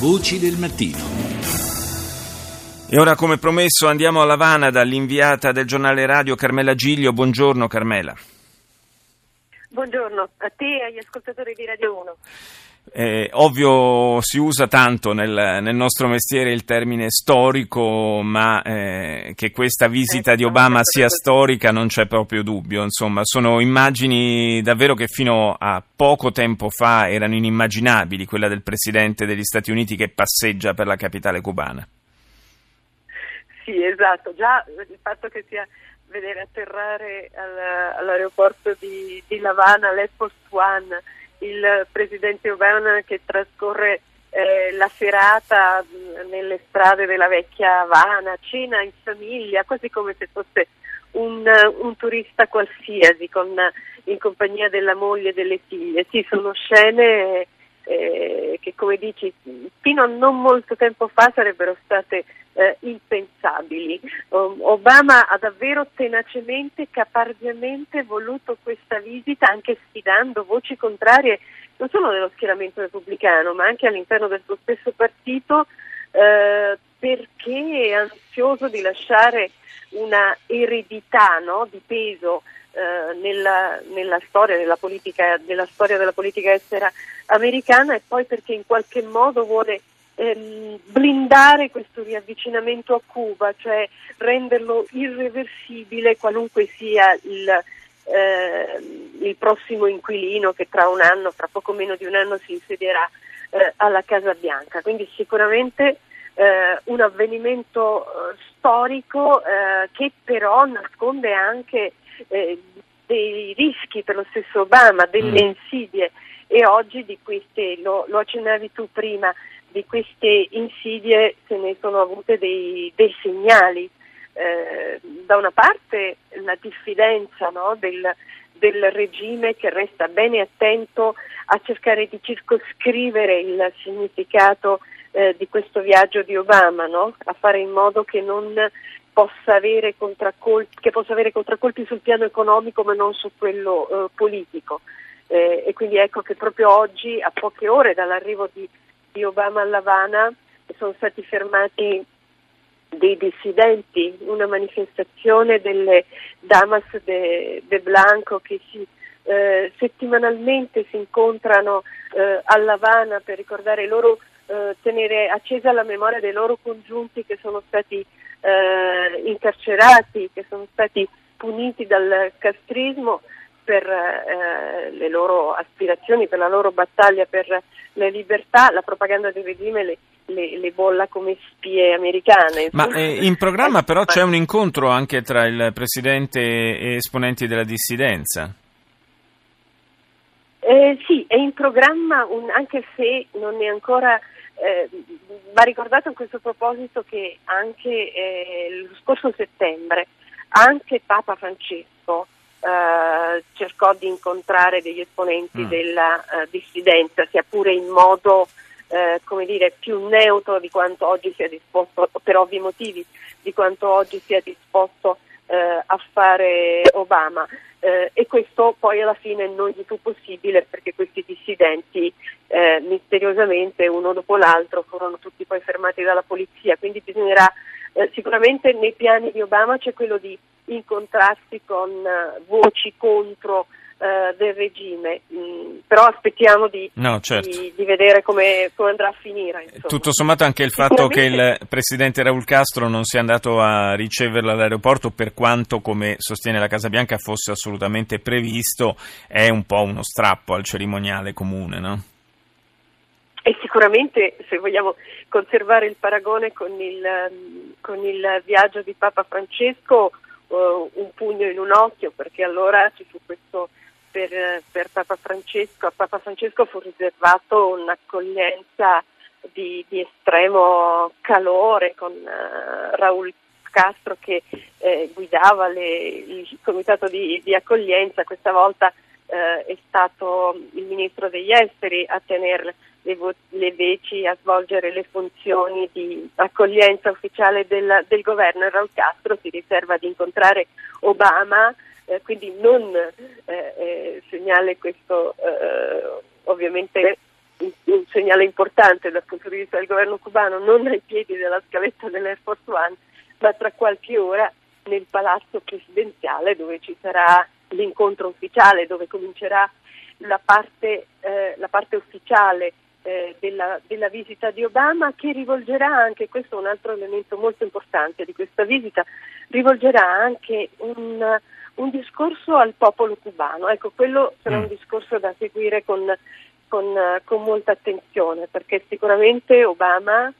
Voci del mattino. E ora, come promesso, andiamo a Lavana dall'inviata del giornale radio Carmela Giglio. Buongiorno Carmela. Buongiorno a te e agli ascoltatori di Radio 1. Eh, ovvio si usa tanto nel, nel, nostro mestiere il termine storico, ma eh, che questa visita eh, di Obama sia storica non c'è proprio dubbio. Insomma, sono immagini davvero che fino a poco tempo fa erano inimmaginabili, quella del Presidente degli Stati Uniti che passeggia per la capitale cubana. Sì, esatto, già il fatto che sia vedere atterrare all, all'aeroporto di, di Lavana l'Air Force One il presidente Obama che trascorre eh, la serata nelle strade della vecchia Havana, cena in famiglia, quasi come se fosse un, un turista qualsiasi con, in compagnia della moglie e delle figlie. Sì, sono scene eh, che come dici fino a non molto tempo fa sarebbero state eh, impensabili. Obama ha davvero tenacemente, caparbiamente voluto questa visita anche sfidando voci contrarie non solo nello schieramento repubblicano ma anche all'interno del suo stesso partito eh, perché è ansioso di lasciare una eredità no, di peso eh, nella, nella, storia, nella, politica, nella storia della politica estera americana e poi perché in qualche modo vuole ehm, blindare questo riavvicinamento a Cuba, cioè renderlo irreversibile qualunque sia il, eh, il prossimo inquilino che tra un anno, tra poco meno di un anno si insedierà eh, alla Casa Bianca. Quindi sicuramente eh, un avvenimento eh, storico eh, che però nasconde anche eh, dei rischi per lo stesso Obama, delle mm. insidie e oggi di queste, lo, lo, accennavi tu prima, di queste insidie se ne sono avute dei, dei segnali. Eh, da una parte la diffidenza no, del, del regime che resta bene attento a cercare di circoscrivere il significato eh, di questo viaggio di Obama, no? a fare in modo che non possa avere che possa avere contraccolpi sul piano economico ma non su quello eh, politico. Eh, e quindi ecco che proprio oggi, a poche ore dall'arrivo di, di Obama a Lavana, sono stati fermati dei dissidenti, una manifestazione delle Damas de, de Blanco che si, eh, settimanalmente si incontrano eh, a Lavana per ricordare loro, eh, tenere accesa la memoria dei loro congiunti che sono stati eh, incarcerati, che sono stati puniti dal castrismo per eh, le loro aspirazioni, per la loro battaglia per le libertà, la propaganda del regime le, le, le bolla come spie americane. Ma eh, in programma però c'è un incontro anche tra il Presidente e esponenti della dissidenza? Eh, sì, è in programma, un, anche se non è ancora eh, va ricordato a questo proposito che anche eh, lo scorso settembre anche Papa Francesco eh, cercò di incontrare degli esponenti mm. della eh, dissidenza, sia pure in modo eh, come dire, più neutro di quanto oggi sia disposto, per ovvi motivi, di quanto oggi sia disposto eh, a fare Obama. Eh, e questo poi alla fine non gli fu possibile perché questi dissidenti eh, misteriosamente uno dopo l'altro furono tutti poi fermati dalla polizia, quindi bisognerà eh, sicuramente nei piani di Obama c'è quello di incontrarsi con uh, voci contro uh, del regime, mm, però aspettiamo di, no, certo. di, di vedere come, come, andrà a finire. Insomma. Tutto sommato anche il fatto che il presidente Raul Castro non sia andato a riceverla all'aeroporto per quanto, come sostiene la Casa Bianca, fosse assolutamente previsto, è un po' uno strappo al cerimoniale comune, no? E sicuramente, se vogliamo conservare il paragone con il, con il viaggio di Papa Francesco, uh, un pugno in un occhio, perché allora ci fu questo per, per Papa Francesco. A Papa Francesco fu riservato un'accoglienza di, di estremo calore con uh, Raul Castro che eh, guidava le, il comitato di, di accoglienza, questa volta eh, è stato il ministro degli esteri a tenere le, vo- le, veci, a svolgere le funzioni di accoglienza ufficiale del, del governo Raul Castro si riserva di incontrare Obama, eh, quindi non eh, eh, segnale questo eh, ovviamente un segnale importante dal punto di vista del governo cubano, non ai piedi della scaletta dell'Air Force One, ma tra qualche ora nel palazzo presidenziale dove ci sarà l'incontro ufficiale, dove comincerà la parte, eh, la parte ufficiale eh, della, della, visita di Obama che rivolgerà anche, questo è un altro elemento molto importante di questa visita, rivolgerà anche un, un discorso al popolo cubano. Ecco, quello sarà un mm. discorso da seguire con, con, con molta attenzione perché sicuramente Obama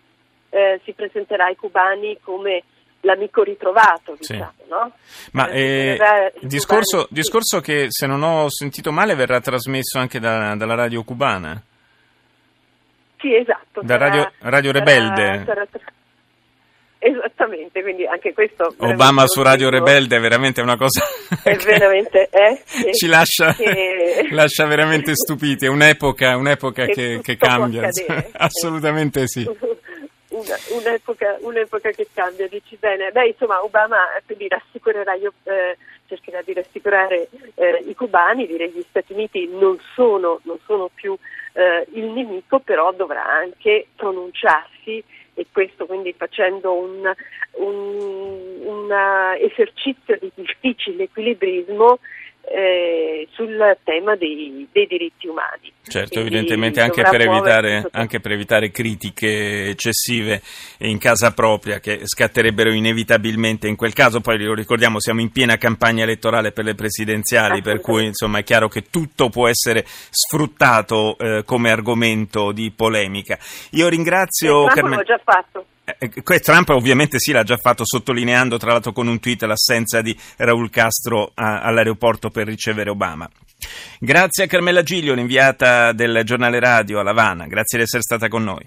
eh, si presenterà ai cubani come l'amico ritrovato, diciamo, sì. no? Ma eh, il discorso, discorso, che, se non ho sentito male, verrà trasmesso anche da, dalla radio cubana? Sì, esatto. Da sarà, Radio, radio Rebelde? Sarà, sarà, esattamente, quindi anche questo... Obama su Radio Rebelde è veramente una cosa... È veramente... Eh, ci lascia, che... lascia, veramente stupiti, è un'epoca, un'epoca che, che, che cambia. Assolutamente sì. un'epoca, un'epoca, che cambia, dici bene. Beh, insomma, Obama quindi rassicurerà, io, eh, cercherà di rassicurare eh, i cubani, dire gli Stati Uniti non sono, non sono più eh, il nemico, però dovrà anche pronunciarsi e questo quindi facendo un, un, un esercizio di difficile equilibrismo eh, sul tema dei, dei, diritti umani. Certo, Quindi evidentemente anche per, evitare, anche per, evitare, critiche eccessive in casa propria che scatterebbero inevitabilmente in quel caso, poi lo ricordiamo siamo in piena campagna elettorale per le presidenziali, per cui insomma è chiaro che tutto può essere sfruttato eh, come argomento di polemica. Io ringrazio... Eh, Carmen... l'ho già fatto. Eh, eh Trump ovviamente sì l'ha già fatto sottolineando tra l'altro con un tweet l'assenza di Raul Castro a, all'aeroporto per ricevere Obama. Grazie a Carmela Giglio, l'inviata del giornale radio a Lavana, grazie di essere stata con noi.